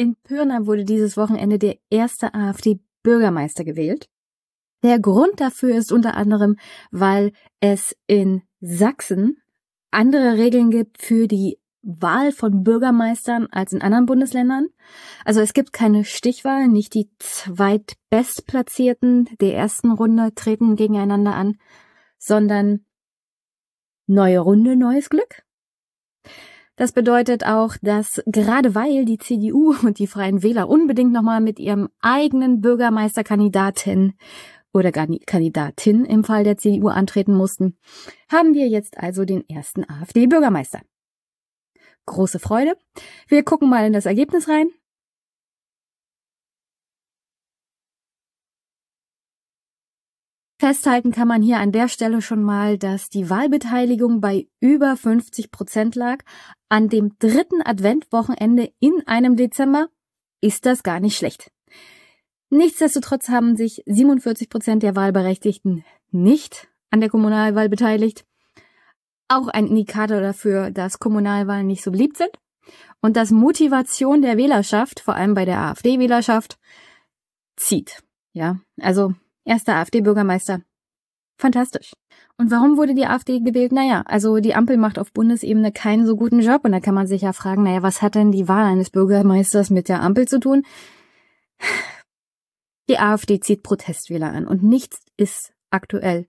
In Pirna wurde dieses Wochenende der erste AfD-Bürgermeister gewählt. Der Grund dafür ist unter anderem, weil es in Sachsen andere Regeln gibt für die Wahl von Bürgermeistern als in anderen Bundesländern. Also es gibt keine Stichwahl, nicht die zweitbestplatzierten der ersten Runde treten gegeneinander an, sondern neue Runde, neues Glück. Das bedeutet auch, dass gerade weil die CDU und die Freien Wähler unbedingt nochmal mit ihrem eigenen Bürgermeisterkandidaten oder Kandidatin im Fall der CDU antreten mussten, haben wir jetzt also den ersten AfD-Bürgermeister. Große Freude. Wir gucken mal in das Ergebnis rein. Festhalten kann man hier an der Stelle schon mal, dass die Wahlbeteiligung bei über 50 Prozent lag. An dem dritten Adventwochenende in einem Dezember ist das gar nicht schlecht. Nichtsdestotrotz haben sich 47 Prozent der Wahlberechtigten nicht an der Kommunalwahl beteiligt. Auch ein Indikator dafür, dass Kommunalwahlen nicht so beliebt sind und dass Motivation der Wählerschaft, vor allem bei der AfD-Wählerschaft, zieht. Ja, also Erster AfD-Bürgermeister. Fantastisch. Und warum wurde die AfD gewählt? Naja, also die Ampel macht auf Bundesebene keinen so guten Job und da kann man sich ja fragen, naja, was hat denn die Wahl eines Bürgermeisters mit der Ampel zu tun? Die AfD zieht Protestwähler an und nichts ist aktuell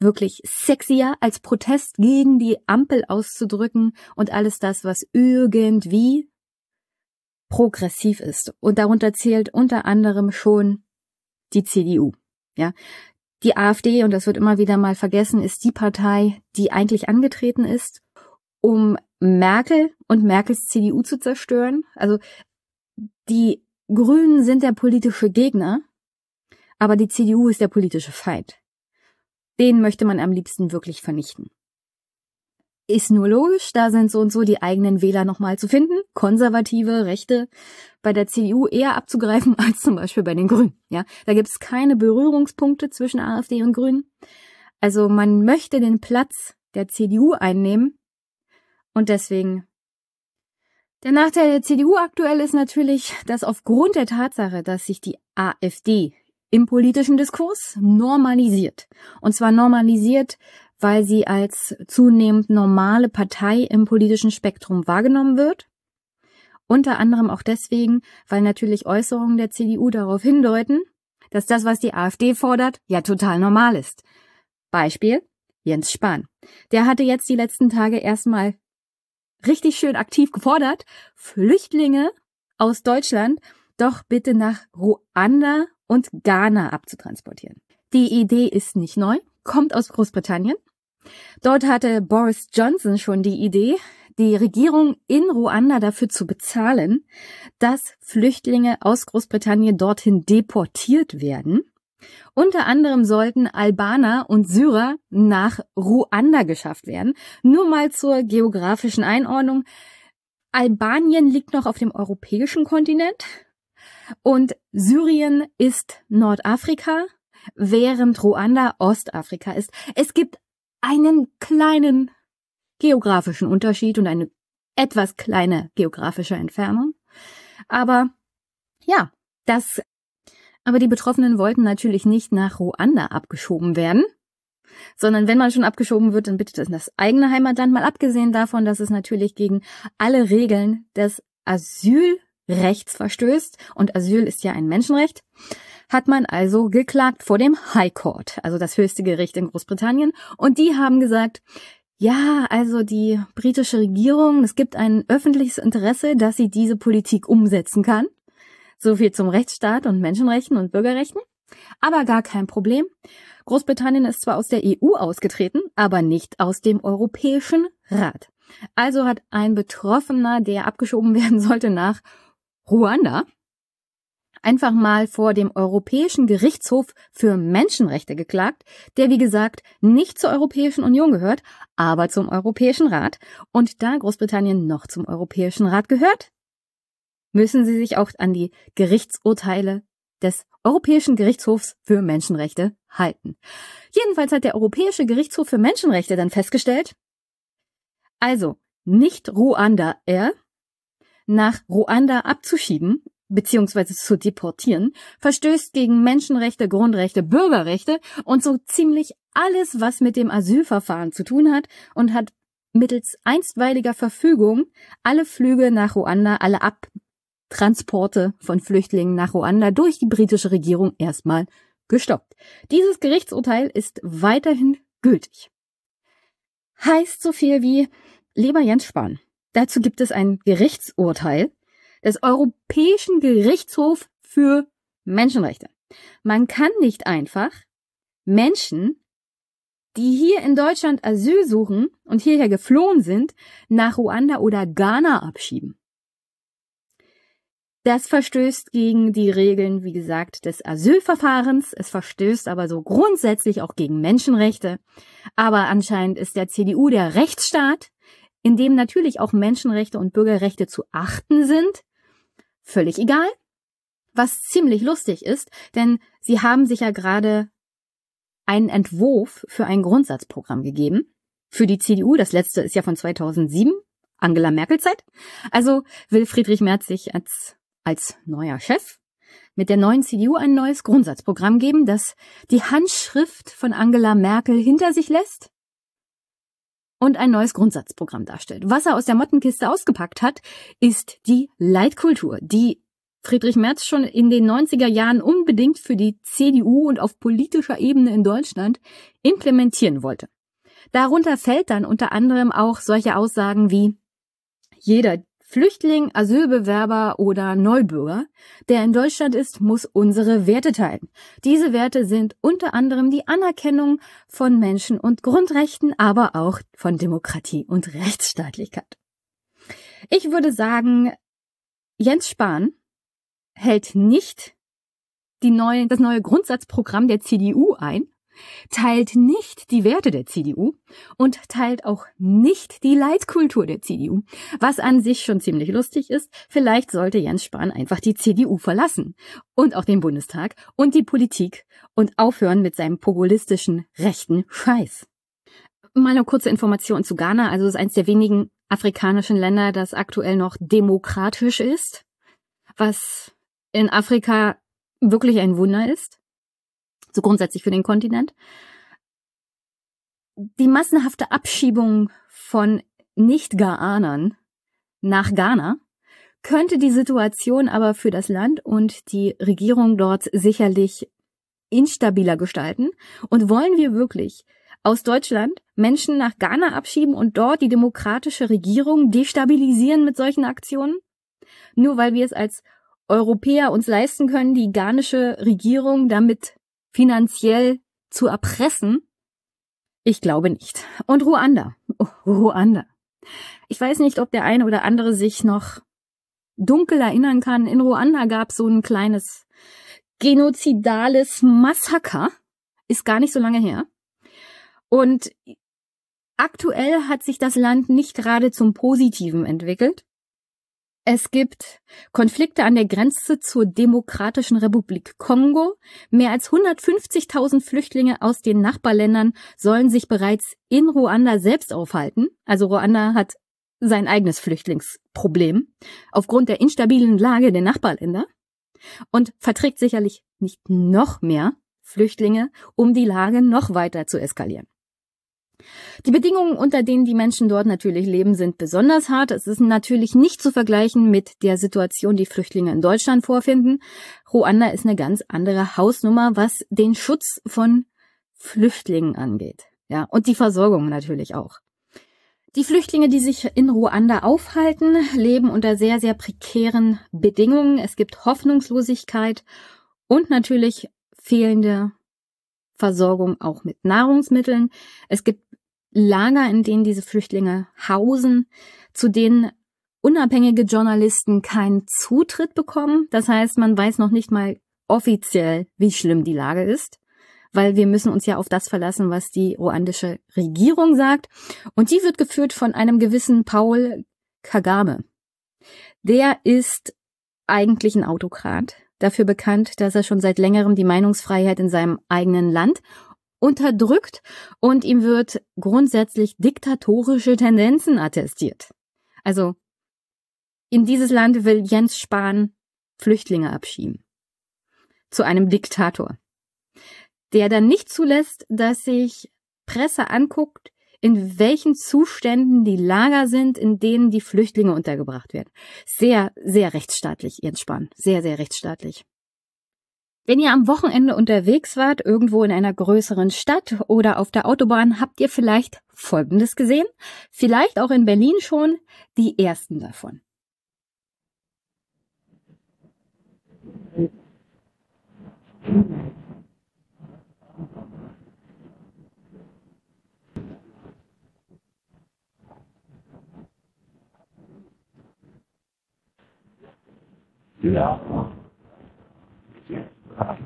wirklich sexier als Protest gegen die Ampel auszudrücken und alles das, was irgendwie progressiv ist. Und darunter zählt unter anderem schon die CDU. Ja, die AfD, und das wird immer wieder mal vergessen, ist die Partei, die eigentlich angetreten ist, um Merkel und Merkels CDU zu zerstören. Also die Grünen sind der politische Gegner, aber die CDU ist der politische Feind. Den möchte man am liebsten wirklich vernichten. Ist nur logisch, da sind so und so die eigenen Wähler nochmal zu finden. Konservative, Rechte bei der CDU eher abzugreifen als zum Beispiel bei den Grünen. Ja, da gibt es keine Berührungspunkte zwischen AfD und Grünen. Also man möchte den Platz der CDU einnehmen und deswegen der Nachteil der CDU aktuell ist natürlich, dass aufgrund der Tatsache, dass sich die AfD im politischen Diskurs normalisiert. Und zwar normalisiert weil sie als zunehmend normale Partei im politischen Spektrum wahrgenommen wird. Unter anderem auch deswegen, weil natürlich Äußerungen der CDU darauf hindeuten, dass das, was die AfD fordert, ja total normal ist. Beispiel Jens Spahn. Der hatte jetzt die letzten Tage erstmal richtig schön aktiv gefordert, Flüchtlinge aus Deutschland doch bitte nach Ruanda und Ghana abzutransportieren. Die Idee ist nicht neu, kommt aus Großbritannien. Dort hatte Boris Johnson schon die Idee, die Regierung in Ruanda dafür zu bezahlen, dass Flüchtlinge aus Großbritannien dorthin deportiert werden. Unter anderem sollten Albaner und Syrer nach Ruanda geschafft werden. Nur mal zur geografischen Einordnung. Albanien liegt noch auf dem europäischen Kontinent und Syrien ist Nordafrika, während Ruanda Ostafrika ist. Es gibt einen kleinen geografischen Unterschied und eine etwas kleine geografische Entfernung. Aber ja, das, aber die Betroffenen wollten natürlich nicht nach Ruanda abgeschoben werden, sondern wenn man schon abgeschoben wird, dann bitte in das eigene Heimatland, mal abgesehen davon, dass es natürlich gegen alle Regeln des Asylrechts verstößt und Asyl ist ja ein Menschenrecht hat man also geklagt vor dem High Court, also das höchste Gericht in Großbritannien. Und die haben gesagt, ja, also die britische Regierung, es gibt ein öffentliches Interesse, dass sie diese Politik umsetzen kann. So viel zum Rechtsstaat und Menschenrechten und Bürgerrechten. Aber gar kein Problem. Großbritannien ist zwar aus der EU ausgetreten, aber nicht aus dem Europäischen Rat. Also hat ein Betroffener, der abgeschoben werden sollte nach Ruanda, einfach mal vor dem Europäischen Gerichtshof für Menschenrechte geklagt, der wie gesagt nicht zur Europäischen Union gehört, aber zum Europäischen Rat. Und da Großbritannien noch zum Europäischen Rat gehört, müssen sie sich auch an die Gerichtsurteile des Europäischen Gerichtshofs für Menschenrechte halten. Jedenfalls hat der Europäische Gerichtshof für Menschenrechte dann festgestellt, also nicht Ruanda er, nach Ruanda abzuschieben beziehungsweise zu deportieren, verstößt gegen Menschenrechte, Grundrechte, Bürgerrechte und so ziemlich alles, was mit dem Asylverfahren zu tun hat und hat mittels einstweiliger Verfügung alle Flüge nach Ruanda, alle Abtransporte von Flüchtlingen nach Ruanda durch die britische Regierung erstmal gestoppt. Dieses Gerichtsurteil ist weiterhin gültig. Heißt so viel wie, lieber Jens Spahn, dazu gibt es ein Gerichtsurteil des Europäischen Gerichtshofs für Menschenrechte. Man kann nicht einfach Menschen die hier in Deutschland Asyl suchen und hierher geflohen sind, nach Ruanda oder Ghana abschieben. Das verstößt gegen die Regeln, wie gesagt, des Asylverfahrens. Es verstößt aber so grundsätzlich auch gegen Menschenrechte. Aber anscheinend ist der CDU der Rechtsstaat, in dem natürlich auch Menschenrechte und Bürgerrechte zu achten sind, völlig egal. Was ziemlich lustig ist, denn sie haben sich ja gerade einen Entwurf für ein Grundsatzprogramm gegeben. Für die CDU, das letzte ist ja von 2007, Angela Merkel Zeit. Also will Friedrich Merz sich als, als neuer Chef mit der neuen CDU ein neues Grundsatzprogramm geben, das die Handschrift von Angela Merkel hinter sich lässt und ein neues Grundsatzprogramm darstellt. Was er aus der Mottenkiste ausgepackt hat, ist die Leitkultur, die Friedrich Merz schon in den 90er Jahren unbedingt für die CDU und auf politischer Ebene in Deutschland implementieren wollte. Darunter fällt dann unter anderem auch solche Aussagen wie jeder Flüchtling, Asylbewerber oder Neubürger, der in Deutschland ist, muss unsere Werte teilen. Diese Werte sind unter anderem die Anerkennung von Menschen- und Grundrechten, aber auch von Demokratie und Rechtsstaatlichkeit. Ich würde sagen, Jens Spahn hält nicht neue, das neue Grundsatzprogramm der CDU ein, teilt nicht die Werte der CDU und teilt auch nicht die Leitkultur der CDU, was an sich schon ziemlich lustig ist. Vielleicht sollte Jens Spahn einfach die CDU verlassen und auch den Bundestag und die Politik und aufhören mit seinem populistischen rechten Scheiß. Mal eine kurze Information zu Ghana. Also es ist eines der wenigen afrikanischen Länder, das aktuell noch demokratisch ist, was in Afrika wirklich ein Wunder ist, so grundsätzlich für den Kontinent. Die massenhafte Abschiebung von Nicht-Ghanern nach Ghana könnte die Situation aber für das Land und die Regierung dort sicherlich instabiler gestalten. Und wollen wir wirklich aus Deutschland Menschen nach Ghana abschieben und dort die demokratische Regierung destabilisieren mit solchen Aktionen? Nur weil wir es als Europäer uns leisten können, die ghanaische Regierung damit finanziell zu erpressen? Ich glaube nicht. Und Ruanda. Oh, Ruanda. Ich weiß nicht, ob der eine oder andere sich noch dunkel erinnern kann. In Ruanda gab es so ein kleines genozidales Massaker. Ist gar nicht so lange her. Und aktuell hat sich das Land nicht gerade zum Positiven entwickelt. Es gibt Konflikte an der Grenze zur Demokratischen Republik Kongo. Mehr als 150.000 Flüchtlinge aus den Nachbarländern sollen sich bereits in Ruanda selbst aufhalten. Also Ruanda hat sein eigenes Flüchtlingsproblem aufgrund der instabilen Lage der Nachbarländer und verträgt sicherlich nicht noch mehr Flüchtlinge, um die Lage noch weiter zu eskalieren. Die Bedingungen, unter denen die Menschen dort natürlich leben, sind besonders hart. Es ist natürlich nicht zu vergleichen mit der Situation, die Flüchtlinge in Deutschland vorfinden. Ruanda ist eine ganz andere Hausnummer, was den Schutz von Flüchtlingen angeht. Ja, und die Versorgung natürlich auch. Die Flüchtlinge, die sich in Ruanda aufhalten, leben unter sehr, sehr prekären Bedingungen. Es gibt Hoffnungslosigkeit und natürlich fehlende Versorgung auch mit Nahrungsmitteln. Es gibt Lager, in denen diese Flüchtlinge hausen, zu denen unabhängige Journalisten keinen Zutritt bekommen. Das heißt, man weiß noch nicht mal offiziell, wie schlimm die Lage ist, weil wir müssen uns ja auf das verlassen, was die ruandische Regierung sagt. Und die wird geführt von einem gewissen Paul Kagame. Der ist eigentlich ein Autokrat, dafür bekannt, dass er schon seit längerem die Meinungsfreiheit in seinem eigenen Land unterdrückt und ihm wird grundsätzlich diktatorische Tendenzen attestiert. Also In dieses Land will Jens Spahn Flüchtlinge abschieben. Zu einem Diktator. Der dann nicht zulässt, dass sich Presse anguckt, in welchen Zuständen die Lager sind, in denen die Flüchtlinge untergebracht werden. Sehr, sehr rechtsstaatlich, Jens Spahn. Sehr, sehr rechtsstaatlich. Wenn ihr am Wochenende unterwegs wart, irgendwo in einer größeren Stadt oder auf der Autobahn, habt ihr vielleicht Folgendes gesehen. Vielleicht auch in Berlin schon die ersten davon. Ja. Wow.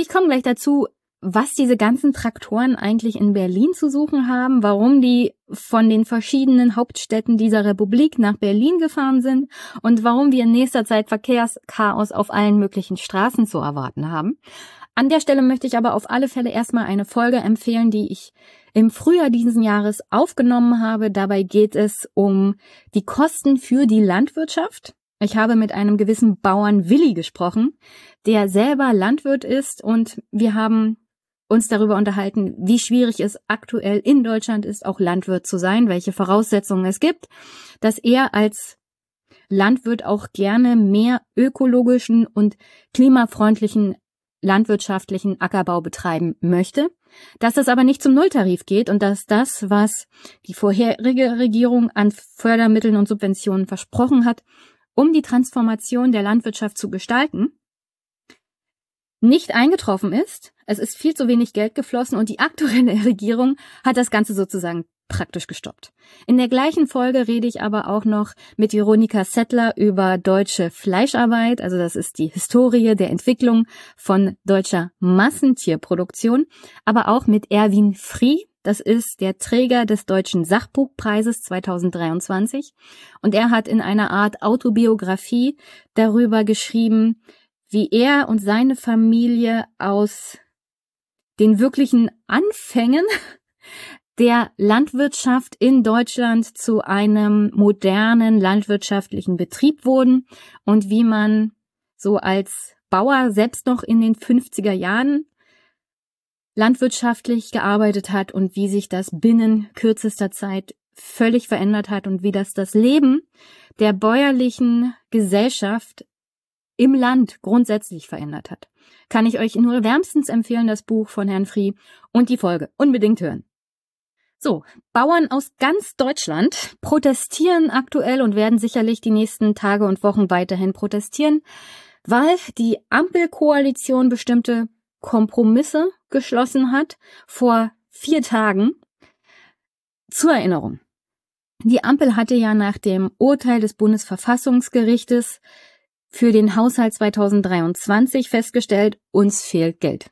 Ich komme gleich dazu, was diese ganzen Traktoren eigentlich in Berlin zu suchen haben, warum die von den verschiedenen Hauptstädten dieser Republik nach Berlin gefahren sind und warum wir in nächster Zeit Verkehrschaos auf allen möglichen Straßen zu erwarten haben. An der Stelle möchte ich aber auf alle Fälle erstmal eine Folge empfehlen, die ich im Frühjahr diesen Jahres aufgenommen habe. Dabei geht es um die Kosten für die Landwirtschaft. Ich habe mit einem gewissen Bauern Willi gesprochen, der selber Landwirt ist und wir haben uns darüber unterhalten, wie schwierig es aktuell in Deutschland ist, auch Landwirt zu sein, welche Voraussetzungen es gibt, dass er als Landwirt auch gerne mehr ökologischen und klimafreundlichen landwirtschaftlichen Ackerbau betreiben möchte, dass das aber nicht zum Nulltarif geht und dass das, was die vorherige Regierung an Fördermitteln und Subventionen versprochen hat, um die Transformation der Landwirtschaft zu gestalten, nicht eingetroffen ist. Es ist viel zu wenig Geld geflossen und die aktuelle Regierung hat das Ganze sozusagen praktisch gestoppt. In der gleichen Folge rede ich aber auch noch mit Veronika Settler über deutsche Fleischarbeit, also das ist die Historie der Entwicklung von deutscher Massentierproduktion, aber auch mit Erwin Frie, das ist der Träger des Deutschen Sachbuchpreises 2023. Und er hat in einer Art Autobiografie darüber geschrieben, wie er und seine Familie aus den wirklichen Anfängen der Landwirtschaft in Deutschland zu einem modernen landwirtschaftlichen Betrieb wurden und wie man so als Bauer selbst noch in den 50er Jahren landwirtschaftlich gearbeitet hat und wie sich das binnen kürzester Zeit völlig verändert hat und wie das das Leben der bäuerlichen Gesellschaft im Land grundsätzlich verändert hat. Kann ich euch nur wärmstens empfehlen, das Buch von Herrn Frie und die Folge unbedingt hören. So, Bauern aus ganz Deutschland protestieren aktuell und werden sicherlich die nächsten Tage und Wochen weiterhin protestieren, weil die Ampelkoalition bestimmte Kompromisse geschlossen hat vor vier Tagen. Zur Erinnerung. Die Ampel hatte ja nach dem Urteil des Bundesverfassungsgerichtes für den Haushalt 2023 festgestellt, uns fehlt Geld.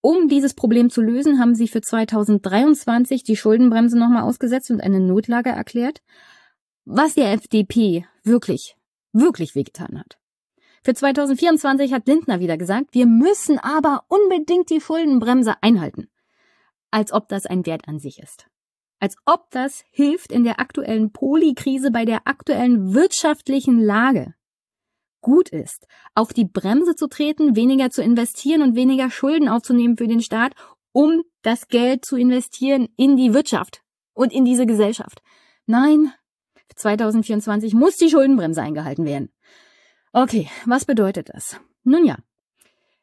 Um dieses Problem zu lösen, haben sie für 2023 die Schuldenbremse nochmal ausgesetzt und eine Notlage erklärt, was der FDP wirklich, wirklich wehgetan hat. Für 2024 hat Lindner wieder gesagt, wir müssen aber unbedingt die Schuldenbremse einhalten. Als ob das ein Wert an sich ist. Als ob das hilft in der aktuellen Polikrise bei der aktuellen wirtschaftlichen Lage. Gut ist, auf die Bremse zu treten, weniger zu investieren und weniger Schulden aufzunehmen für den Staat, um das Geld zu investieren in die Wirtschaft und in diese Gesellschaft. Nein, 2024 muss die Schuldenbremse eingehalten werden. Okay, was bedeutet das? Nun ja,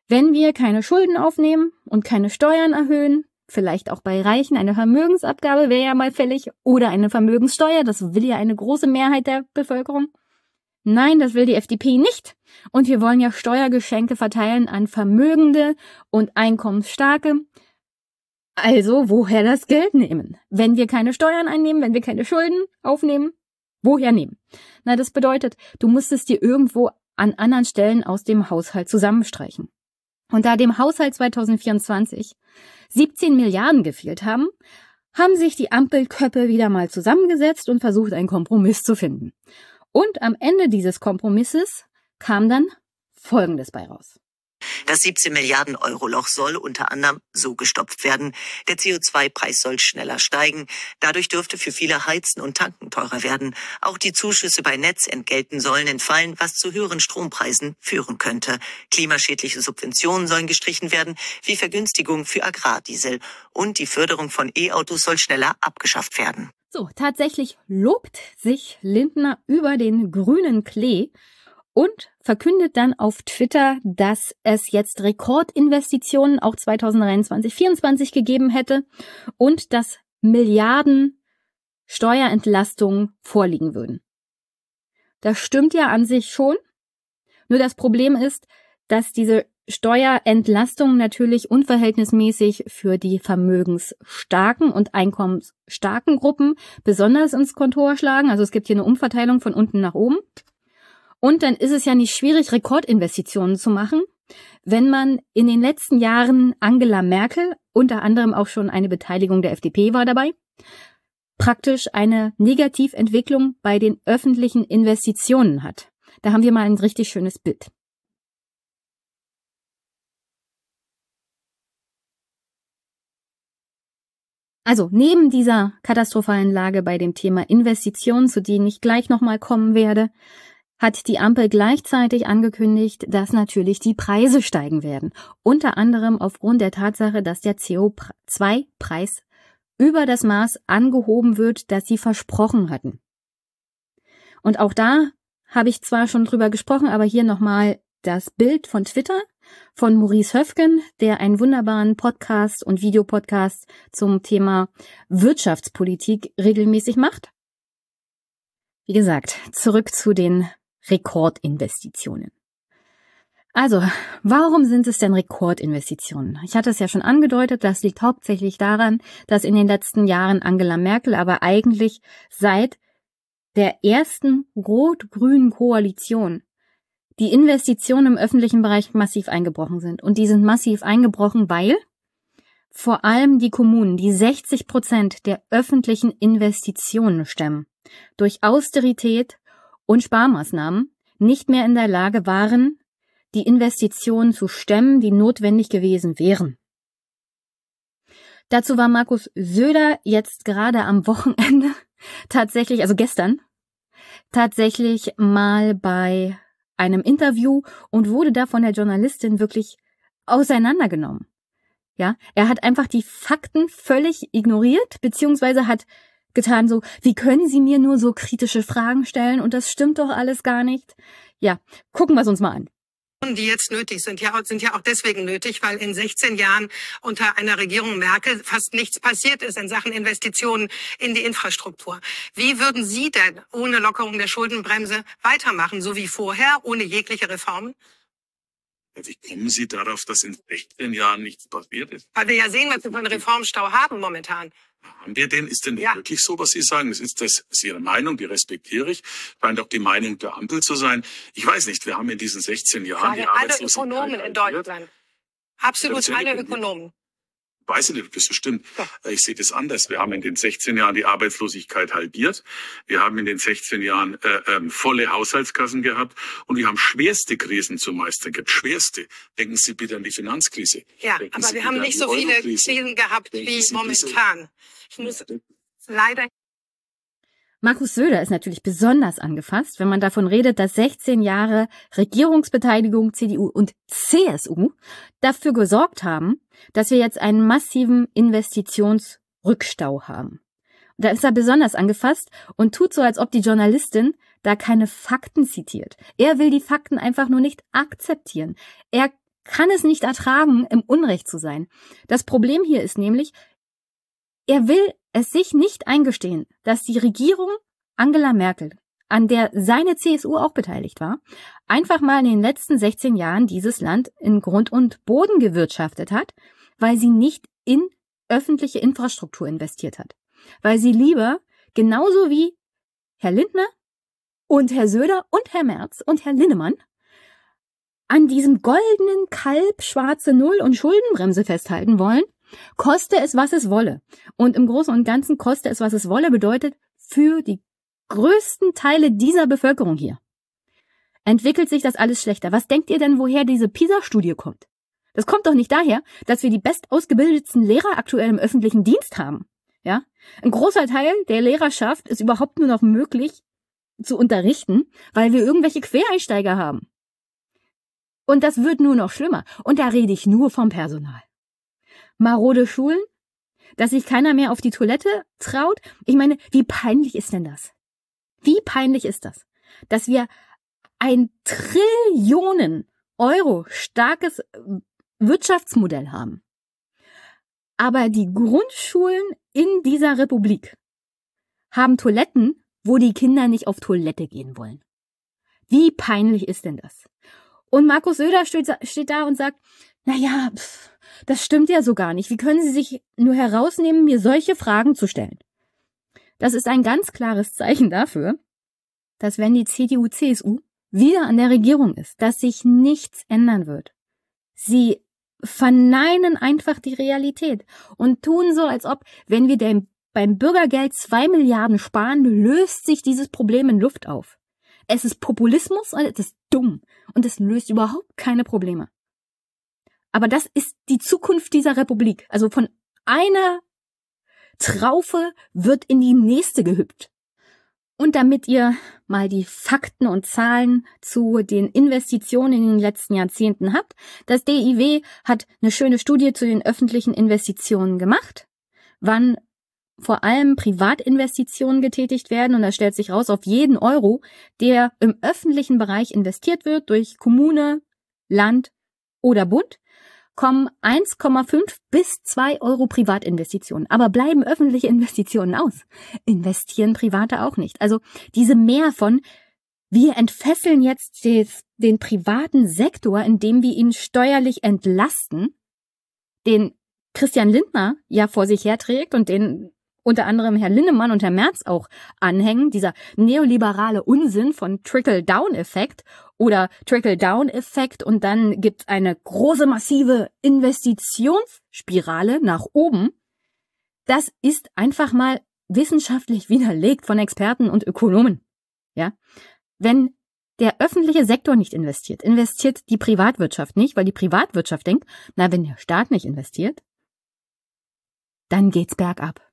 wenn wir keine Schulden aufnehmen und keine Steuern erhöhen, vielleicht auch bei Reichen eine Vermögensabgabe wäre ja mal fällig oder eine Vermögenssteuer, das will ja eine große Mehrheit der Bevölkerung. Nein, das will die FDP nicht. Und wir wollen ja Steuergeschenke verteilen an Vermögende und Einkommensstarke. Also, woher das Geld nehmen? Wenn wir keine Steuern einnehmen, wenn wir keine Schulden aufnehmen, woher nehmen? Na, das bedeutet, du musst es dir irgendwo an anderen Stellen aus dem Haushalt zusammenstreichen. Und da dem Haushalt 2024 17 Milliarden gefehlt haben, haben sich die Ampelköppe wieder mal zusammengesetzt und versucht, einen Kompromiss zu finden. Und am Ende dieses Kompromisses kam dann Folgendes bei raus. Das 17 Milliarden Euro Loch soll unter anderem so gestopft werden. Der CO2-Preis soll schneller steigen. Dadurch dürfte für viele Heizen und Tanken teurer werden. Auch die Zuschüsse bei Netzentgelten sollen entfallen, was zu höheren Strompreisen führen könnte. Klimaschädliche Subventionen sollen gestrichen werden, wie Vergünstigung für Agrardiesel. Und die Förderung von E-Autos soll schneller abgeschafft werden. So, tatsächlich lobt sich Lindner über den grünen Klee und verkündet dann auf Twitter, dass es jetzt Rekordinvestitionen auch 2023, 2024 gegeben hätte und dass Milliarden Steuerentlastungen vorliegen würden. Das stimmt ja an sich schon. Nur das Problem ist, dass diese Steuerentlastungen natürlich unverhältnismäßig für die vermögensstarken und einkommensstarken Gruppen besonders ins Kontor schlagen. Also es gibt hier eine Umverteilung von unten nach oben. Und dann ist es ja nicht schwierig, Rekordinvestitionen zu machen, wenn man in den letzten Jahren Angela Merkel, unter anderem auch schon eine Beteiligung der FDP war dabei, praktisch eine Negativentwicklung bei den öffentlichen Investitionen hat. Da haben wir mal ein richtig schönes Bild. Also neben dieser katastrophalen Lage bei dem Thema Investitionen, zu denen ich gleich nochmal kommen werde, hat die Ampel gleichzeitig angekündigt, dass natürlich die Preise steigen werden. Unter anderem aufgrund der Tatsache, dass der CO2-Preis über das Maß angehoben wird, das sie versprochen hatten. Und auch da habe ich zwar schon drüber gesprochen, aber hier nochmal das Bild von Twitter von Maurice Höfgen, der einen wunderbaren Podcast und Videopodcast zum Thema Wirtschaftspolitik regelmäßig macht. Wie gesagt, zurück zu den Rekordinvestitionen. Also, warum sind es denn Rekordinvestitionen? Ich hatte es ja schon angedeutet, das liegt hauptsächlich daran, dass in den letzten Jahren Angela Merkel aber eigentlich seit der ersten rot-grünen Koalition die Investitionen im öffentlichen Bereich massiv eingebrochen sind. Und die sind massiv eingebrochen, weil vor allem die Kommunen, die 60 Prozent der öffentlichen Investitionen stemmen, durch Austerität und Sparmaßnahmen nicht mehr in der Lage waren, die Investitionen zu stemmen, die notwendig gewesen wären. Dazu war Markus Söder jetzt gerade am Wochenende tatsächlich, also gestern, tatsächlich mal bei einem Interview und wurde da von der Journalistin wirklich auseinandergenommen. Ja, er hat einfach die Fakten völlig ignoriert, beziehungsweise hat getan, so, wie können Sie mir nur so kritische Fragen stellen und das stimmt doch alles gar nicht. Ja, gucken wir es uns mal an die jetzt nötig sind, ja, sind ja auch deswegen nötig, weil in 16 Jahren unter einer Regierung Merkel fast nichts passiert ist in Sachen Investitionen in die Infrastruktur. Wie würden Sie denn ohne Lockerung der Schuldenbremse weitermachen, so wie vorher, ohne jegliche Reformen? Wie kommen Sie darauf, dass in 16 Jahren nichts passiert ist? Weil wir ja sehen, was wir für einen Reformstau haben momentan. Haben wir den? Ist denn ja. wirklich so, was Sie sagen? Das ist das ist Ihre Meinung, die respektiere ich. Scheint auch die Meinung der Ampel zu sein. Ich weiß nicht, wir haben in diesen 16 Jahren die alle Ökonomen in Deutschland. Absolut alle Ökonomen weiß ich nicht, ob das so stimmt. Ich sehe das anders. Wir haben in den 16 Jahren die Arbeitslosigkeit halbiert. Wir haben in den 16 Jahren äh, ähm, volle Haushaltskassen gehabt und wir haben schwerste Krisen zu meistern gehabt. Schwerste. Denken Sie bitte an die Finanzkrise. Ja, Denken aber Sie wir haben nicht so viele Krisen gehabt Denken wie Sie momentan. Ich muss leider Markus Söder ist natürlich besonders angefasst, wenn man davon redet, dass 16 Jahre Regierungsbeteiligung CDU und CSU dafür gesorgt haben, dass wir jetzt einen massiven Investitionsrückstau haben. Da ist er besonders angefasst und tut so, als ob die Journalistin da keine Fakten zitiert. Er will die Fakten einfach nur nicht akzeptieren. Er kann es nicht ertragen, im Unrecht zu sein. Das Problem hier ist nämlich, er will es sich nicht eingestehen, dass die Regierung Angela Merkel an der seine CSU auch beteiligt war, einfach mal in den letzten 16 Jahren dieses Land in Grund und Boden gewirtschaftet hat, weil sie nicht in öffentliche Infrastruktur investiert hat. Weil sie lieber, genauso wie Herr Lindner und Herr Söder und Herr Merz und Herr Linnemann, an diesem goldenen Kalb schwarze Null und Schuldenbremse festhalten wollen, koste es, was es wolle. Und im Großen und Ganzen koste es, was es wolle, bedeutet für die größten Teile dieser Bevölkerung hier entwickelt sich das alles schlechter. Was denkt ihr denn, woher diese PISA-Studie kommt? Das kommt doch nicht daher, dass wir die bestausgebildetsten Lehrer aktuell im öffentlichen Dienst haben. Ja? Ein großer Teil der Lehrerschaft ist überhaupt nur noch möglich zu unterrichten, weil wir irgendwelche Quereinsteiger haben. Und das wird nur noch schlimmer. Und da rede ich nur vom Personal. Marode Schulen, dass sich keiner mehr auf die Toilette traut. Ich meine, wie peinlich ist denn das? Wie peinlich ist das, dass wir ein Trillionen Euro starkes Wirtschaftsmodell haben. Aber die Grundschulen in dieser Republik haben Toiletten, wo die Kinder nicht auf Toilette gehen wollen. Wie peinlich ist denn das? Und Markus Söder steht, steht da und sagt, na ja, pff, das stimmt ja so gar nicht. Wie können Sie sich nur herausnehmen, mir solche Fragen zu stellen? Das ist ein ganz klares Zeichen dafür, dass wenn die CDU, CSU wieder an der Regierung ist, dass sich nichts ändern wird. Sie verneinen einfach die Realität und tun so, als ob, wenn wir dem, beim Bürgergeld zwei Milliarden sparen, löst sich dieses Problem in Luft auf. Es ist Populismus und es ist dumm und es löst überhaupt keine Probleme. Aber das ist die Zukunft dieser Republik. Also von einer Traufe wird in die nächste gehüpft. Und damit ihr mal die Fakten und Zahlen zu den Investitionen in den letzten Jahrzehnten habt, das DIW hat eine schöne Studie zu den öffentlichen Investitionen gemacht, wann vor allem Privatinvestitionen getätigt werden und da stellt sich raus, auf jeden Euro, der im öffentlichen Bereich investiert wird durch Kommune, Land oder Bund, kommen 1,5 bis 2 Euro Privatinvestitionen. Aber bleiben öffentliche Investitionen aus? Investieren Private auch nicht. Also diese mehr von, wir entfesseln jetzt des, den privaten Sektor, indem wir ihn steuerlich entlasten, den Christian Lindner ja vor sich herträgt und den unter anderem Herr Linnemann und Herr Merz auch anhängen, dieser neoliberale Unsinn von Trickle-Down-Effekt oder Trickle-Down-Effekt und dann gibt eine große massive Investitionsspirale nach oben. Das ist einfach mal wissenschaftlich widerlegt von Experten und Ökonomen. Ja, wenn der öffentliche Sektor nicht investiert, investiert die Privatwirtschaft nicht, weil die Privatwirtschaft denkt, na, wenn der Staat nicht investiert, dann geht's bergab.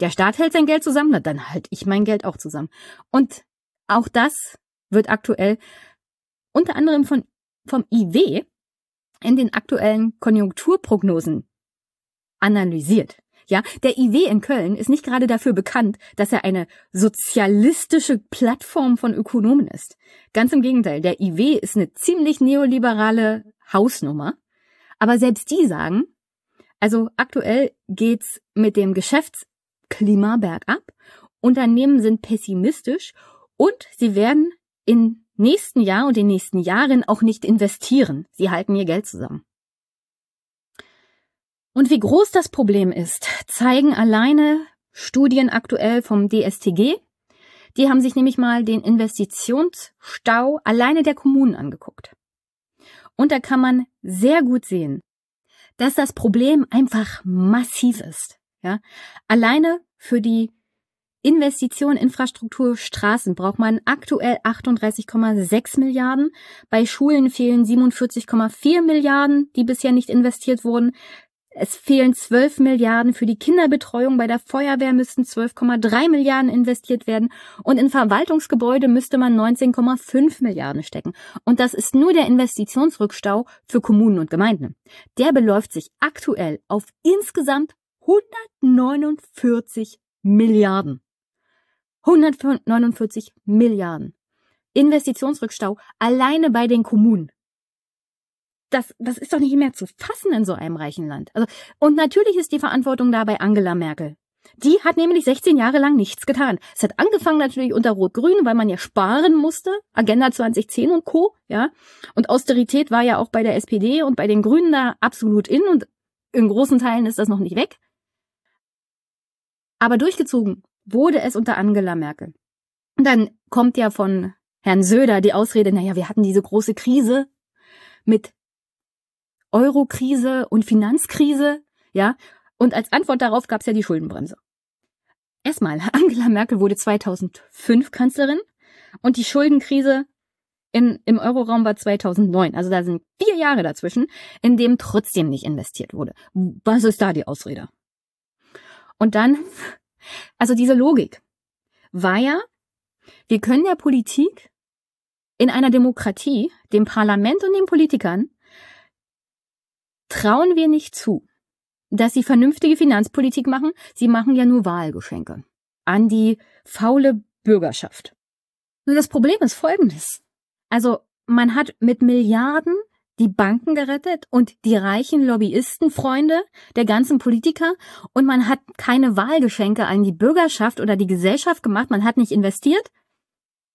Der Staat hält sein Geld zusammen, dann halte ich mein Geld auch zusammen. Und auch das wird aktuell unter anderem von, vom IW in den aktuellen Konjunkturprognosen analysiert. Ja, der IW in Köln ist nicht gerade dafür bekannt, dass er eine sozialistische Plattform von Ökonomen ist. Ganz im Gegenteil, der IW ist eine ziemlich neoliberale Hausnummer. Aber selbst die sagen, also aktuell geht's mit dem Geschäftsklima bergab. Unternehmen sind pessimistisch und sie werden in nächsten Jahr und den nächsten Jahren auch nicht investieren. Sie halten ihr Geld zusammen. Und wie groß das Problem ist, zeigen alleine Studien aktuell vom DSTG. Die haben sich nämlich mal den Investitionsstau alleine der Kommunen angeguckt. Und da kann man sehr gut sehen, dass das Problem einfach massiv ist. Ja, alleine für die Investition, Infrastruktur, Straßen braucht man aktuell 38,6 Milliarden. Bei Schulen fehlen 47,4 Milliarden, die bisher nicht investiert wurden. Es fehlen 12 Milliarden für die Kinderbetreuung. Bei der Feuerwehr müssten 12,3 Milliarden investiert werden. Und in Verwaltungsgebäude müsste man 19,5 Milliarden stecken. Und das ist nur der Investitionsrückstau für Kommunen und Gemeinden. Der beläuft sich aktuell auf insgesamt 149 Milliarden. 149 Milliarden. Investitionsrückstau alleine bei den Kommunen. Das, das ist doch nicht mehr zu fassen in so einem reichen Land. Also, und natürlich ist die Verantwortung da bei Angela Merkel. Die hat nämlich 16 Jahre lang nichts getan. Es hat angefangen natürlich unter Rot-Grün, weil man ja sparen musste. Agenda 2010 und Co. Ja. Und Austerität war ja auch bei der SPD und bei den Grünen da absolut in und in großen Teilen ist das noch nicht weg. Aber durchgezogen wurde es unter Angela Merkel. Und dann kommt ja von Herrn Söder die Ausrede, naja, wir hatten diese große Krise mit Eurokrise und Finanzkrise, ja. Und als Antwort darauf gab es ja die Schuldenbremse. Erstmal, Angela Merkel wurde 2005 Kanzlerin und die Schuldenkrise in, im Euroraum war 2009. Also da sind vier Jahre dazwischen, in dem trotzdem nicht investiert wurde. Was ist da die Ausrede? Und dann, also diese Logik war ja, wir können der Politik in einer Demokratie, dem Parlament und den Politikern, trauen wir nicht zu, dass sie vernünftige Finanzpolitik machen. Sie machen ja nur Wahlgeschenke an die faule Bürgerschaft. Nur das Problem ist folgendes. Also man hat mit Milliarden die Banken gerettet und die reichen Lobbyistenfreunde der ganzen Politiker und man hat keine Wahlgeschenke an die Bürgerschaft oder die Gesellschaft gemacht, man hat nicht investiert.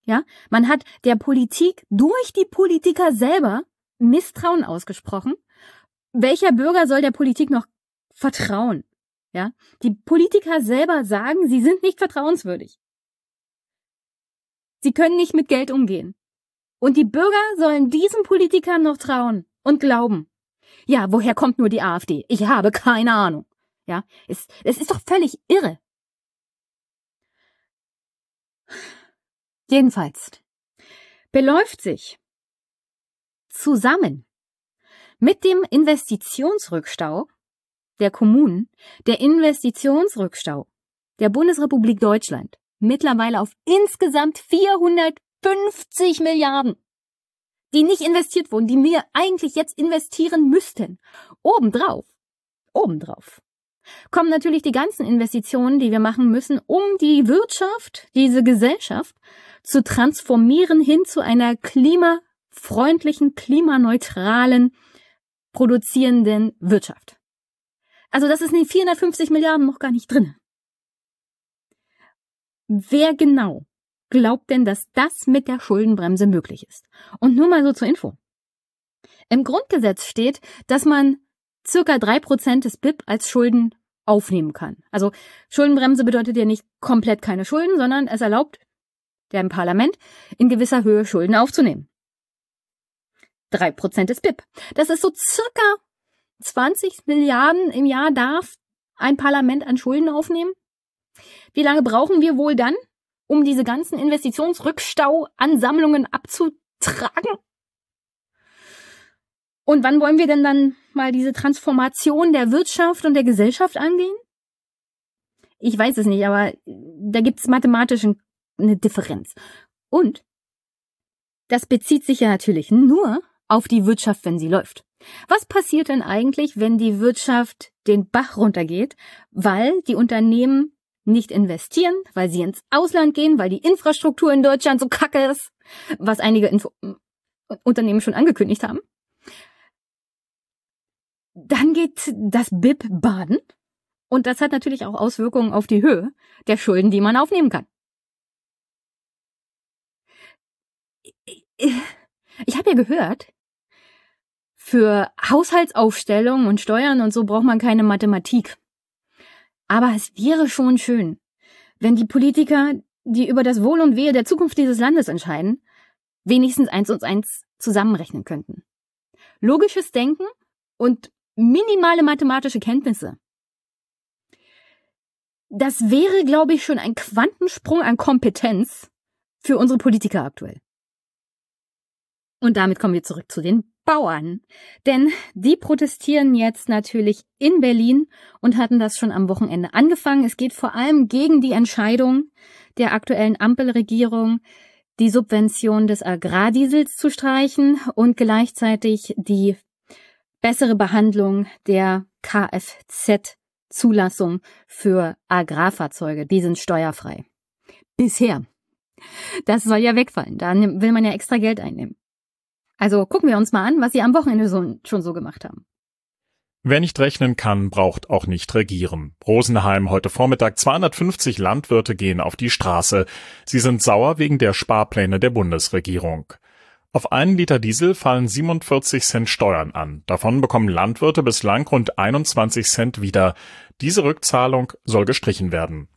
Ja, man hat der Politik durch die Politiker selber Misstrauen ausgesprochen. Welcher Bürger soll der Politik noch vertrauen? Ja, die Politiker selber sagen, sie sind nicht vertrauenswürdig. Sie können nicht mit Geld umgehen. Und die Bürger sollen diesen Politikern noch trauen und glauben. Ja, woher kommt nur die AfD? Ich habe keine Ahnung. Ja, es, es ist doch völlig irre. Jedenfalls beläuft sich zusammen mit dem Investitionsrückstau der Kommunen der Investitionsrückstau der Bundesrepublik Deutschland mittlerweile auf insgesamt 400 50 Milliarden, die nicht investiert wurden, die wir eigentlich jetzt investieren müssten. Obendrauf, obendrauf kommen natürlich die ganzen Investitionen, die wir machen müssen, um die Wirtschaft, diese Gesellschaft zu transformieren hin zu einer klimafreundlichen, klimaneutralen, produzierenden Wirtschaft. Also das ist in den 450 Milliarden noch gar nicht drin. Wer genau glaubt denn, dass das mit der Schuldenbremse möglich ist? Und nur mal so zur Info. Im Grundgesetz steht, dass man circa drei Prozent des BIP als Schulden aufnehmen kann. Also Schuldenbremse bedeutet ja nicht komplett keine Schulden, sondern es erlaubt dem Parlament in gewisser Höhe Schulden aufzunehmen. Drei Prozent des BIP. Das ist so circa 20 Milliarden im Jahr darf ein Parlament an Schulden aufnehmen. Wie lange brauchen wir wohl dann, um diese ganzen Investitionsrückstau-Ansammlungen abzutragen? Und wann wollen wir denn dann mal diese Transformation der Wirtschaft und der Gesellschaft angehen? Ich weiß es nicht, aber da gibt es mathematisch eine Differenz. Und das bezieht sich ja natürlich nur auf die Wirtschaft, wenn sie läuft. Was passiert denn eigentlich, wenn die Wirtschaft den Bach runtergeht, weil die Unternehmen nicht investieren, weil sie ins Ausland gehen, weil die Infrastruktur in Deutschland so kacke ist, was einige Info Unternehmen schon angekündigt haben. Dann geht das BIP baden und das hat natürlich auch Auswirkungen auf die Höhe der Schulden, die man aufnehmen kann. Ich habe ja gehört, für Haushaltsaufstellung und Steuern und so braucht man keine Mathematik. Aber es wäre schon schön, wenn die Politiker, die über das Wohl und Wehe der Zukunft dieses Landes entscheiden, wenigstens eins und eins zusammenrechnen könnten. Logisches Denken und minimale mathematische Kenntnisse. Das wäre, glaube ich, schon ein Quantensprung an Kompetenz für unsere Politiker aktuell. Und damit kommen wir zurück zu den Bauern. Denn die protestieren jetzt natürlich in Berlin und hatten das schon am Wochenende angefangen. Es geht vor allem gegen die Entscheidung der aktuellen Ampelregierung, die Subvention des Agrardiesels zu streichen und gleichzeitig die bessere Behandlung der Kfz-Zulassung für Agrarfahrzeuge. Die sind steuerfrei. Bisher. Das soll ja wegfallen. Da will man ja extra Geld einnehmen. Also gucken wir uns mal an, was sie am Wochenende so, schon so gemacht haben. Wer nicht rechnen kann, braucht auch nicht regieren. Rosenheim heute Vormittag 250 Landwirte gehen auf die Straße. Sie sind sauer wegen der Sparpläne der Bundesregierung. Auf einen Liter Diesel fallen 47 Cent Steuern an. Davon bekommen Landwirte bislang rund 21 Cent wieder. Diese Rückzahlung soll gestrichen werden.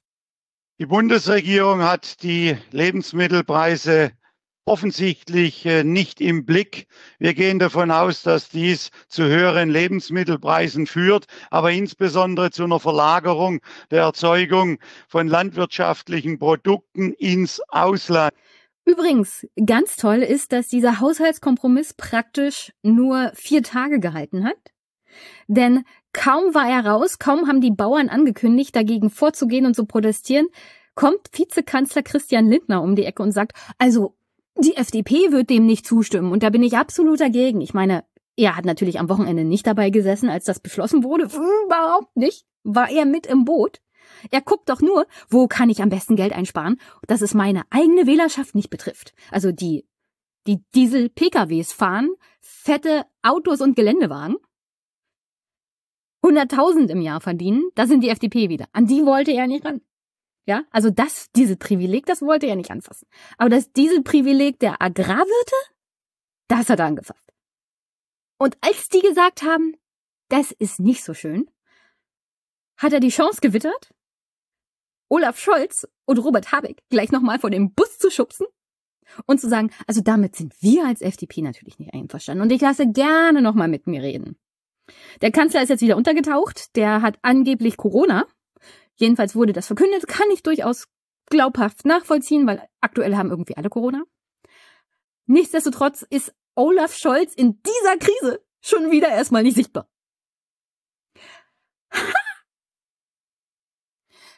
Die Bundesregierung hat die Lebensmittelpreise offensichtlich äh, nicht im Blick. Wir gehen davon aus, dass dies zu höheren Lebensmittelpreisen führt, aber insbesondere zu einer Verlagerung der Erzeugung von landwirtschaftlichen Produkten ins Ausland. Übrigens, ganz toll ist, dass dieser Haushaltskompromiss praktisch nur vier Tage gehalten hat. Denn kaum war er raus, kaum haben die Bauern angekündigt, dagegen vorzugehen und zu protestieren, kommt Vizekanzler Christian Lindner um die Ecke und sagt, also die FDP wird dem nicht zustimmen und da bin ich absolut dagegen. Ich meine, er hat natürlich am Wochenende nicht dabei gesessen, als das beschlossen wurde. Überhaupt nicht. War er mit im Boot. Er guckt doch nur, wo kann ich am besten Geld einsparen, dass es meine eigene Wählerschaft nicht betrifft. Also die, die Diesel-PKWs fahren, fette Autos und Geländewagen. 100.000 im Jahr verdienen, das sind die FDP wieder. An die wollte er nicht ran. Ja, also das, diese Privileg, das wollte er nicht anfassen. Aber das Dieselprivileg der Agrarwirte, das hat er angefasst. Und als die gesagt haben, das ist nicht so schön, hat er die Chance gewittert, Olaf Scholz und Robert Habeck gleich nochmal vor dem Bus zu schubsen und zu sagen, also damit sind wir als FDP natürlich nicht einverstanden und ich lasse gerne nochmal mit mir reden. Der Kanzler ist jetzt wieder untergetaucht, der hat angeblich Corona Jedenfalls wurde das verkündet, kann ich durchaus glaubhaft nachvollziehen, weil aktuell haben irgendwie alle Corona. Nichtsdestotrotz ist Olaf Scholz in dieser Krise schon wieder erstmal nicht sichtbar.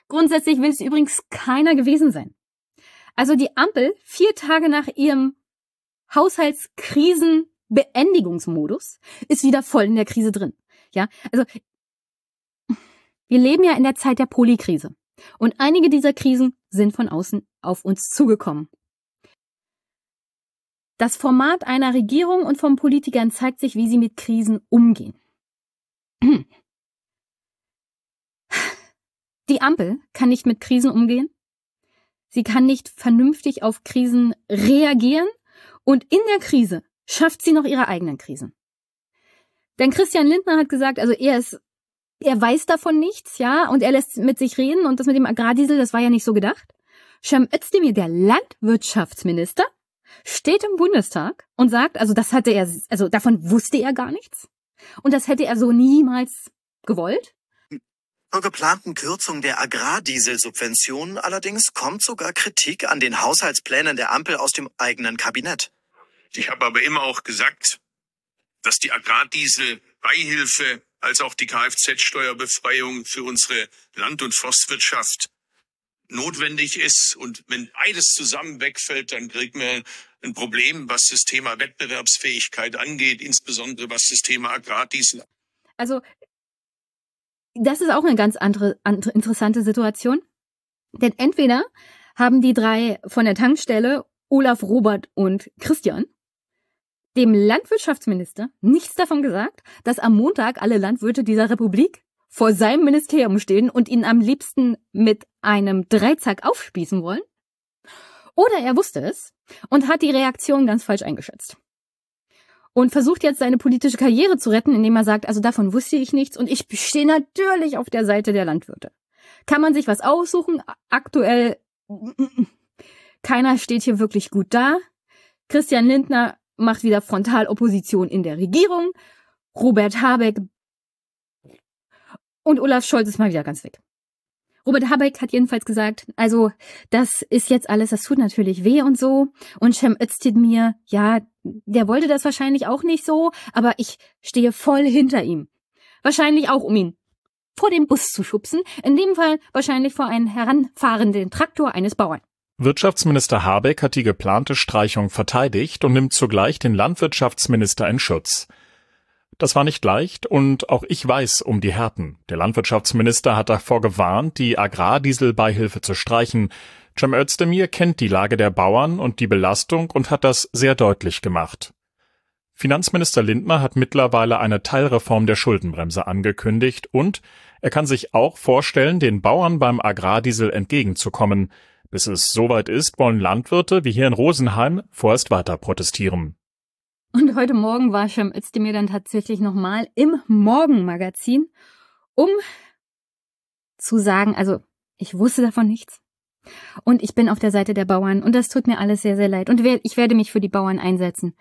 Grundsätzlich will es übrigens keiner gewesen sein. Also die Ampel, vier Tage nach ihrem Haushaltskrisenbeendigungsmodus, ist wieder voll in der Krise drin. Ja, also wir leben ja in der Zeit der Polykrise. Und einige dieser Krisen sind von außen auf uns zugekommen. Das Format einer Regierung und von Politikern zeigt sich, wie sie mit Krisen umgehen. Die Ampel kann nicht mit Krisen umgehen. Sie kann nicht vernünftig auf Krisen reagieren und in der Krise schafft sie noch ihre eigenen Krisen. Denn Christian Lindner hat gesagt, also er ist er weiß davon nichts, ja, und er lässt mit sich reden und das mit dem Agrardiesel, das war ja nicht so gedacht. Cem Özdemir, der Landwirtschaftsminister, steht im Bundestag und sagt, also das hatte er, also davon wusste er gar nichts. Und das hätte er so niemals gewollt. Zur geplanten Kürzung der Agrardieselsubventionen allerdings kommt sogar Kritik an den Haushaltsplänen der Ampel aus dem eigenen Kabinett. Ich habe aber immer auch gesagt, dass die Agrardiesel-Beihilfe als auch die Kfz-Steuerbefreiung für unsere Land- und Forstwirtschaft notwendig ist. Und wenn beides zusammen wegfällt, dann kriegen wir ein Problem, was das Thema Wettbewerbsfähigkeit angeht, insbesondere was das Thema Agrardiesel. Also, das ist auch eine ganz andere, andere interessante Situation. Denn entweder haben die drei von der Tankstelle, Olaf, Robert und Christian, dem Landwirtschaftsminister nichts davon gesagt, dass am Montag alle Landwirte dieser Republik vor seinem Ministerium stehen und ihn am liebsten mit einem Dreizack aufspießen wollen? Oder er wusste es und hat die Reaktion ganz falsch eingeschätzt. Und versucht jetzt seine politische Karriere zu retten, indem er sagt, also davon wusste ich nichts und ich stehe natürlich auf der Seite der Landwirte. Kann man sich was aussuchen? Aktuell, keiner steht hier wirklich gut da. Christian Lindner macht wieder Frontalopposition in der Regierung. Robert Habeck und Olaf Scholz ist mal wieder ganz weg. Robert Habeck hat jedenfalls gesagt, also das ist jetzt alles, das tut natürlich weh und so. Und Cem Özdemir, ja, der wollte das wahrscheinlich auch nicht so, aber ich stehe voll hinter ihm. Wahrscheinlich auch, um ihn vor dem Bus zu schubsen, in dem Fall wahrscheinlich vor einen heranfahrenden Traktor eines Bauern. Wirtschaftsminister Habeck hat die geplante Streichung verteidigt und nimmt zugleich den Landwirtschaftsminister in Schutz. Das war nicht leicht und auch ich weiß um die Härten. Der Landwirtschaftsminister hat davor gewarnt, die Agrardieselbeihilfe zu streichen. Cem Özdemir kennt die Lage der Bauern und die Belastung und hat das sehr deutlich gemacht. Finanzminister Lindner hat mittlerweile eine Teilreform der Schuldenbremse angekündigt und er kann sich auch vorstellen, den Bauern beim Agrardiesel entgegenzukommen. Bis es soweit ist, wollen Landwirte wie hier in Rosenheim vorerst weiter protestieren. Und heute Morgen war Cem Özdemir dann tatsächlich nochmal im Morgenmagazin, um zu sagen, also ich wusste davon nichts. Und ich bin auf der Seite der Bauern und das tut mir alles sehr, sehr leid. Und ich werde mich für die Bauern einsetzen.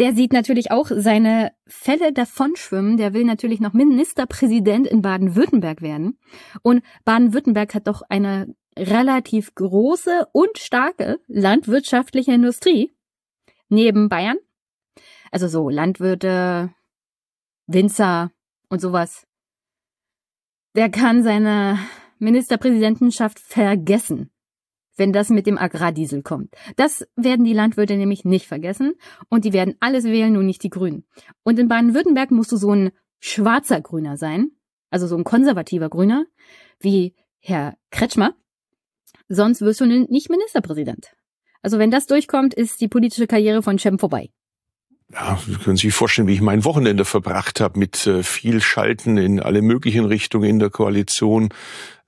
Der sieht natürlich auch seine Fälle davonschwimmen. Der will natürlich noch Ministerpräsident in Baden-Württemberg werden. Und Baden-Württemberg hat doch eine relativ große und starke landwirtschaftliche Industrie. Neben Bayern. Also so Landwirte, Winzer und sowas. Der kann seine Ministerpräsidentenschaft vergessen wenn das mit dem Agrardiesel kommt. Das werden die Landwirte nämlich nicht vergessen und die werden alles wählen, nur nicht die Grünen. Und in Baden-Württemberg musst du so ein schwarzer Grüner sein, also so ein konservativer Grüner, wie Herr Kretschmer, sonst wirst du nicht Ministerpräsident. Also wenn das durchkommt, ist die politische Karriere von Cem vorbei. Ja, Sie können sich vorstellen, wie ich mein Wochenende verbracht habe mit äh, viel Schalten in alle möglichen Richtungen in der Koalition.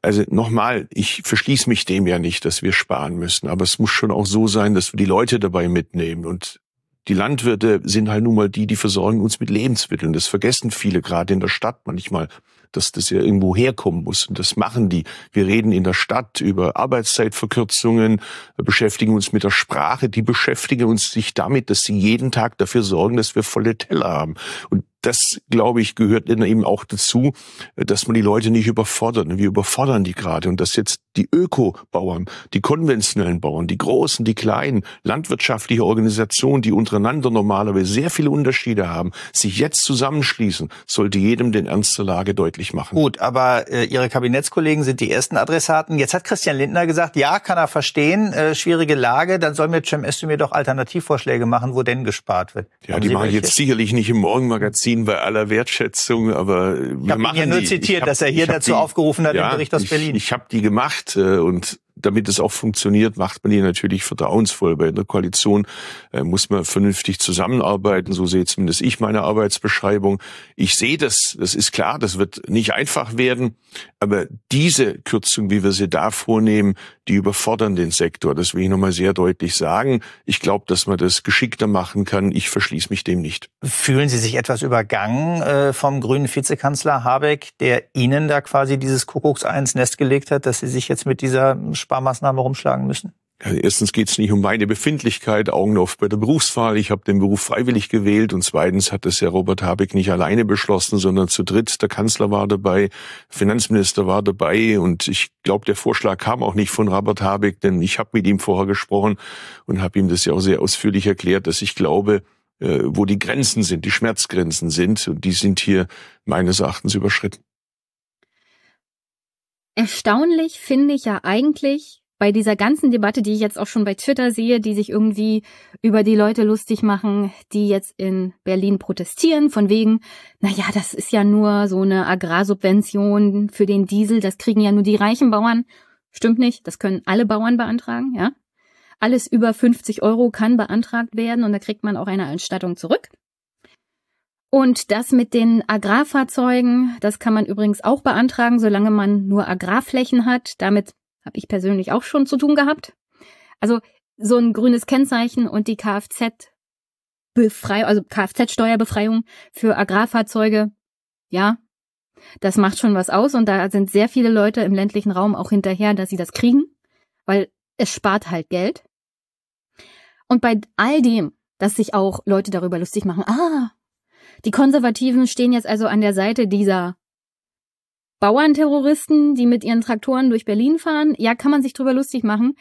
Also nochmal, ich verschließe mich dem ja nicht, dass wir sparen müssen, aber es muss schon auch so sein, dass wir die Leute dabei mitnehmen und die Landwirte sind halt nun mal die, die versorgen uns mit Lebensmitteln. Das vergessen viele, gerade in der Stadt manchmal, dass das ja irgendwo herkommen muss. Und das machen die. Wir reden in der Stadt über Arbeitszeitverkürzungen, beschäftigen uns mit der Sprache. Die beschäftigen uns sich damit, dass sie jeden Tag dafür sorgen, dass wir volle Teller haben. Und das, glaube ich, gehört eben auch dazu, dass man die Leute nicht überfordert. Wir überfordern die gerade und dass jetzt die Öko-Bauern, die konventionellen Bauern, die großen, die kleinen, landwirtschaftliche Organisationen, die untereinander normalerweise sehr viele Unterschiede haben, sich jetzt zusammenschließen, sollte jedem den Ernst der Lage deutlich machen. Gut, aber äh, Ihre Kabinettskollegen sind die ersten Adressaten. Jetzt hat Christian Lindner gesagt, ja, kann er verstehen, äh, schwierige Lage, dann soll mir Cem Özdemir doch Alternativvorschläge machen, wo denn gespart wird. Ja, Haben die mache ich jetzt sicherlich nicht im Morgenmagazin Berlin bei aller Wertschätzung, aber wir ich habe ihn ja nur die. zitiert, dass er hier dazu die, aufgerufen hat ja, im Bericht aus ich, Berlin. Ich habe die gemacht äh, und damit es auch funktioniert, macht man die natürlich vertrauensvoll. Bei der Koalition äh, muss man vernünftig zusammenarbeiten. So sehe zumindest ich meine Arbeitsbeschreibung. Ich sehe das, das ist klar, das wird nicht einfach werden. Aber diese Kürzung, wie wir sie da vornehmen, die überfordern den Sektor. Das will ich nochmal sehr deutlich sagen. Ich glaube, dass man das geschickter machen kann. Ich verschließe mich dem nicht. Fühlen Sie sich etwas übergangen äh, vom grünen Vizekanzler Habeck, der Ihnen da quasi dieses Kuckucksei ins Nest gelegt hat, dass Sie sich jetzt mit dieser Sparmaßnahme rumschlagen müssen? Erstens geht es nicht um meine Befindlichkeit, Augen auf bei der Berufswahl. Ich habe den Beruf freiwillig gewählt und zweitens hat es ja Robert Habeck nicht alleine beschlossen, sondern zu dritt. Der Kanzler war dabei, Finanzminister war dabei und ich glaube, der Vorschlag kam auch nicht von Robert Habeck, denn ich habe mit ihm vorher gesprochen und habe ihm das ja auch sehr ausführlich erklärt, dass ich glaube, äh, wo die Grenzen sind, die Schmerzgrenzen sind und die sind hier meines Erachtens überschritten. Erstaunlich finde ich ja eigentlich, bei dieser ganzen Debatte, die ich jetzt auch schon bei Twitter sehe, die sich irgendwie über die Leute lustig machen, die jetzt in Berlin protestieren, von wegen, na ja, das ist ja nur so eine Agrarsubvention für den Diesel, das kriegen ja nur die reichen Bauern. Stimmt nicht, das können alle Bauern beantragen, ja. Alles über 50 Euro kann beantragt werden und da kriegt man auch eine Erstattung zurück. Und das mit den Agrarfahrzeugen, das kann man übrigens auch beantragen, solange man nur Agrarflächen hat. Damit habe ich persönlich auch schon zu tun gehabt. Also so ein grünes Kennzeichen und die Kfz Befreiung, also Kfz-Steuerbefreiung für Agrarfahrzeuge, ja, das macht schon was aus und da sind sehr viele Leute im ländlichen Raum auch hinterher, dass sie das kriegen, weil es spart halt Geld. Und bei all dem, dass sich auch Leute darüber lustig machen, ah, die Konservativen stehen jetzt also an der Seite dieser Bauernterroristen, die mit ihren Traktoren durch Berlin fahren, ja, kann man sich drüber lustig machen.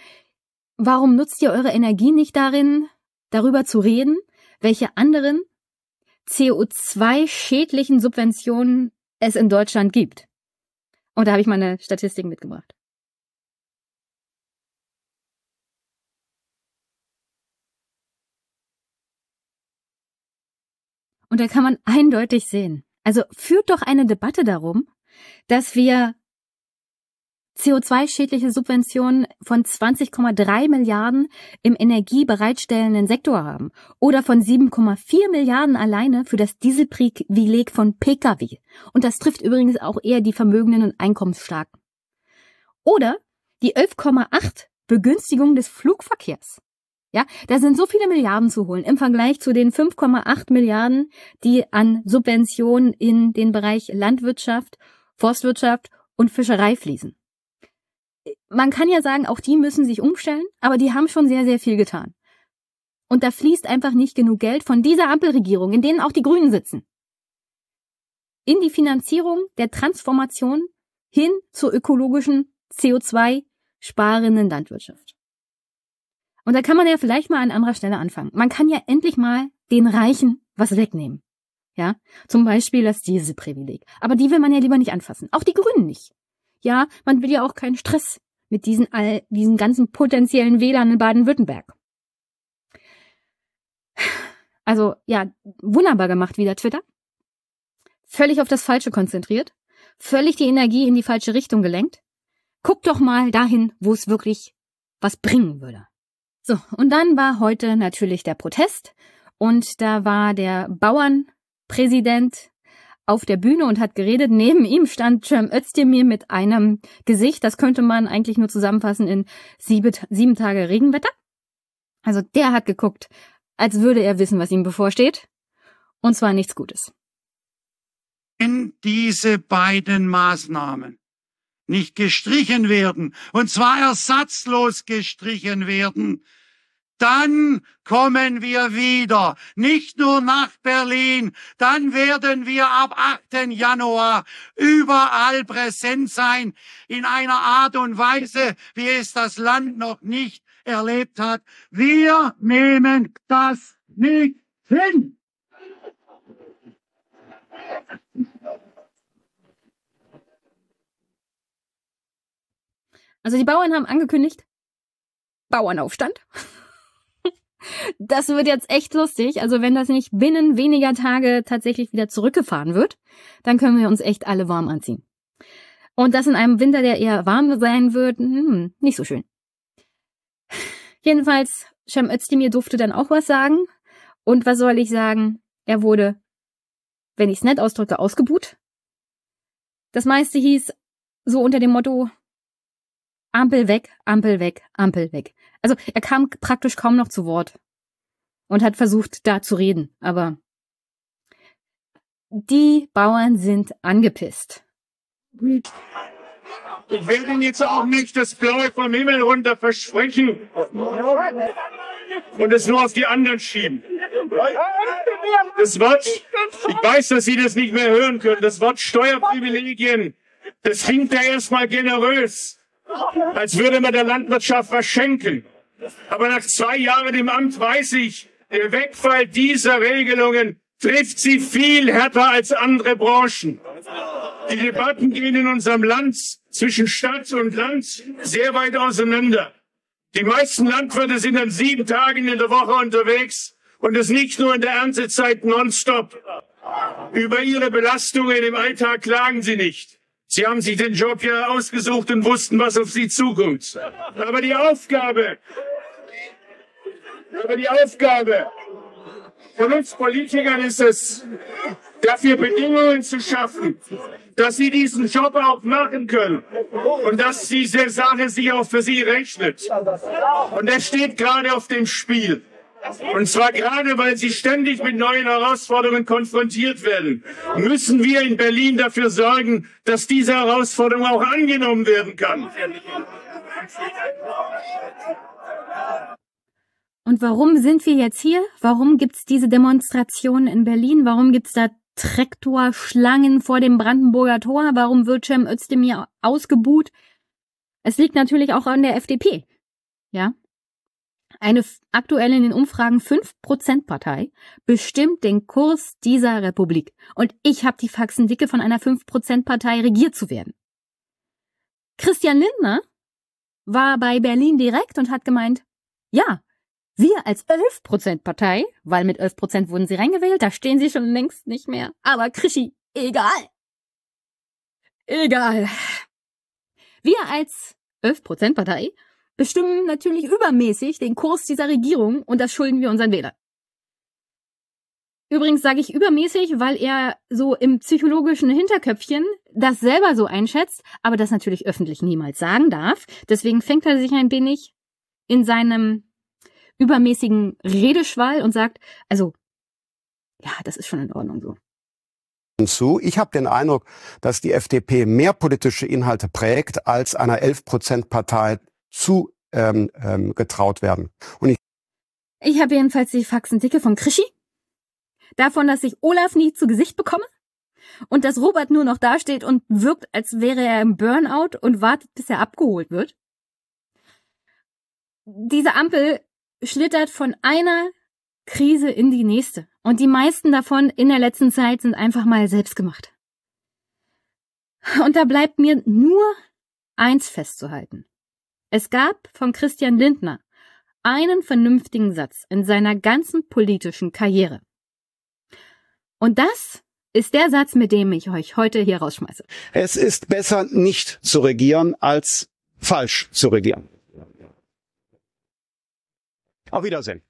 Warum nutzt ihr eure Energie nicht darin, darüber zu reden, welche anderen CO2-schädlichen Subventionen es in Deutschland gibt? Und da habe ich mal eine Statistik mitgebracht. Und da kann man eindeutig sehen. Also führt doch eine Debatte darum, dass wir CO2-schädliche Subventionen von 20,3 Milliarden im energiebereitstellenden Sektor haben oder von 7,4 Milliarden alleine für das Dieselprivileg von Pkw. Und das trifft übrigens auch eher die Vermögenden und Einkommensstarken. Oder die 11,8 Begünstigung des Flugverkehrs. Ja, da sind so viele Milliarden zu holen im Vergleich zu den 5,8 Milliarden, die an Subventionen in den Bereich Landwirtschaft, Forstwirtschaft und Fischerei fließen. Man kann ja sagen, auch die müssen sich umstellen, aber die haben schon sehr, sehr viel getan. Und da fließt einfach nicht genug Geld von dieser Ampelregierung, in denen auch die Grünen sitzen, in die Finanzierung der Transformation hin zur ökologischen CO2 sparenden Landwirtschaft. Und da kann man ja vielleicht mal an anderer Stelle anfangen. Man kann ja endlich mal den Reichen was wegnehmen. Ja, zum Beispiel das Dieselprivileg. Aber die will man ja lieber nicht anfassen. Auch die Grünen nicht. Ja, man will ja auch keinen Stress mit diesen all, diesen ganzen potenziellen Wählern in Baden-Württemberg. Also, ja, wunderbar gemacht wieder Twitter. Völlig auf das Falsche konzentriert. Völlig die Energie in die falsche Richtung gelenkt. Guck doch mal dahin, wo es wirklich was bringen würde. So, und dann war heute natürlich der Protest und da war der Bauernpräsident auf der Bühne und hat geredet. Neben ihm stand Cem Özdemir mit einem Gesicht, das könnte man eigentlich nur zusammenfassen in sieben, sieben Tage Regenwetter. Also der hat geguckt, als würde er wissen, was ihm bevorsteht. Und zwar nichts Gutes. Wenn diese beiden Maßnahmen nicht gestrichen werden, und zwar ersatzlos gestrichen werden, dann kommen wir wieder, nicht nur nach Berlin, dann werden wir ab 8. Januar überall präsent sein, in einer Art und Weise, wie es das Land noch nicht erlebt hat. Wir nehmen das nicht hin. Also die Bauern haben angekündigt, Bauernaufstand. Das wird jetzt echt lustig. Also wenn das nicht binnen weniger Tage tatsächlich wieder zurückgefahren wird, dann können wir uns echt alle warm anziehen. Und das in einem Winter, der eher warm sein wird, hm, nicht so schön. Jedenfalls, Cem Özdemir durfte dann auch was sagen. Und was soll ich sagen? Er wurde, wenn ich es nett ausdrücke, ausgebuht. Das meiste hieß so unter dem Motto, Ampel weg, Ampel weg, Ampel weg. Also er kam praktisch kaum noch zu Wort und hat versucht, da zu reden, aber die Bauern sind angepisst. Ich will Ihnen jetzt auch nicht das Blaue vom Himmel runter versprechen und es nur auf die anderen schieben. Das Wort, ich weiß, dass Sie das nicht mehr hören können, das Wort Steuerprivilegien, das klingt ja erstmal generös als würde man der Landwirtschaft was schenken. Aber nach zwei Jahren im Amt weiß ich, der Wegfall dieser Regelungen trifft sie viel härter als andere Branchen. Die Debatten gehen in unserem Land zwischen Stadt und Land sehr weit auseinander. Die meisten Landwirte sind an sieben Tagen in der Woche unterwegs und es nicht nur in der Erntezeit nonstop. Über ihre Belastungen im Alltag klagen sie nicht. Sie haben sich den Job ja ausgesucht und wussten, was auf Sie zukommt. Aber die Aufgabe, aber die Aufgabe von uns Politikern ist es, dafür Bedingungen zu schaffen, dass sie diesen Job auch machen können und dass diese Sache sich auch für sie rechnet. Und das steht gerade auf dem Spiel. Und zwar gerade, weil sie ständig mit neuen Herausforderungen konfrontiert werden, müssen wir in Berlin dafür sorgen, dass diese Herausforderung auch angenommen werden kann. Und warum sind wir jetzt hier? Warum gibt's diese Demonstrationen in Berlin? Warum gibt's da Traktorschlangen vor dem Brandenburger Tor? Warum wird Cem Özdemir ausgebuht? Es liegt natürlich auch an der FDP. Ja, eine aktuell in den Umfragen 5%-Partei bestimmt den Kurs dieser Republik. Und ich habe die Faxen dicke, von einer 5%-Partei regiert zu werden. Christian Lindner war bei Berlin direkt und hat gemeint, ja, wir als 11%-Partei, weil mit 11% wurden sie reingewählt, da stehen sie schon längst nicht mehr. Aber Krischi, egal. Egal. Wir als 11%-Partei bestimmen natürlich übermäßig den Kurs dieser Regierung und das schulden wir unseren Wählern. Übrigens sage ich übermäßig, weil er so im psychologischen Hinterköpfchen das selber so einschätzt, aber das natürlich öffentlich niemals sagen darf. Deswegen fängt er sich ein wenig in seinem übermäßigen Redeschwall und sagt, also, ja, das ist schon in Ordnung so. Zu. Ich habe den Eindruck, dass die FDP mehr politische Inhalte prägt, als einer 11-Prozent-Partei zu ähm, ähm, getraut werden. Und ich, ich habe jedenfalls die Faxendicke von Krischi davon, dass ich Olaf nie zu Gesicht bekomme und dass Robert nur noch dasteht und wirkt, als wäre er im Burnout und wartet, bis er abgeholt wird. Diese Ampel schlittert von einer Krise in die nächste. Und die meisten davon in der letzten Zeit sind einfach mal selbst gemacht. Und da bleibt mir nur eins festzuhalten. Es gab von Christian Lindner einen vernünftigen Satz in seiner ganzen politischen Karriere. Und das ist der Satz, mit dem ich euch heute hier rausschmeiße. Es ist besser, nicht zu regieren, als falsch zu regieren. Auf Wiedersehen.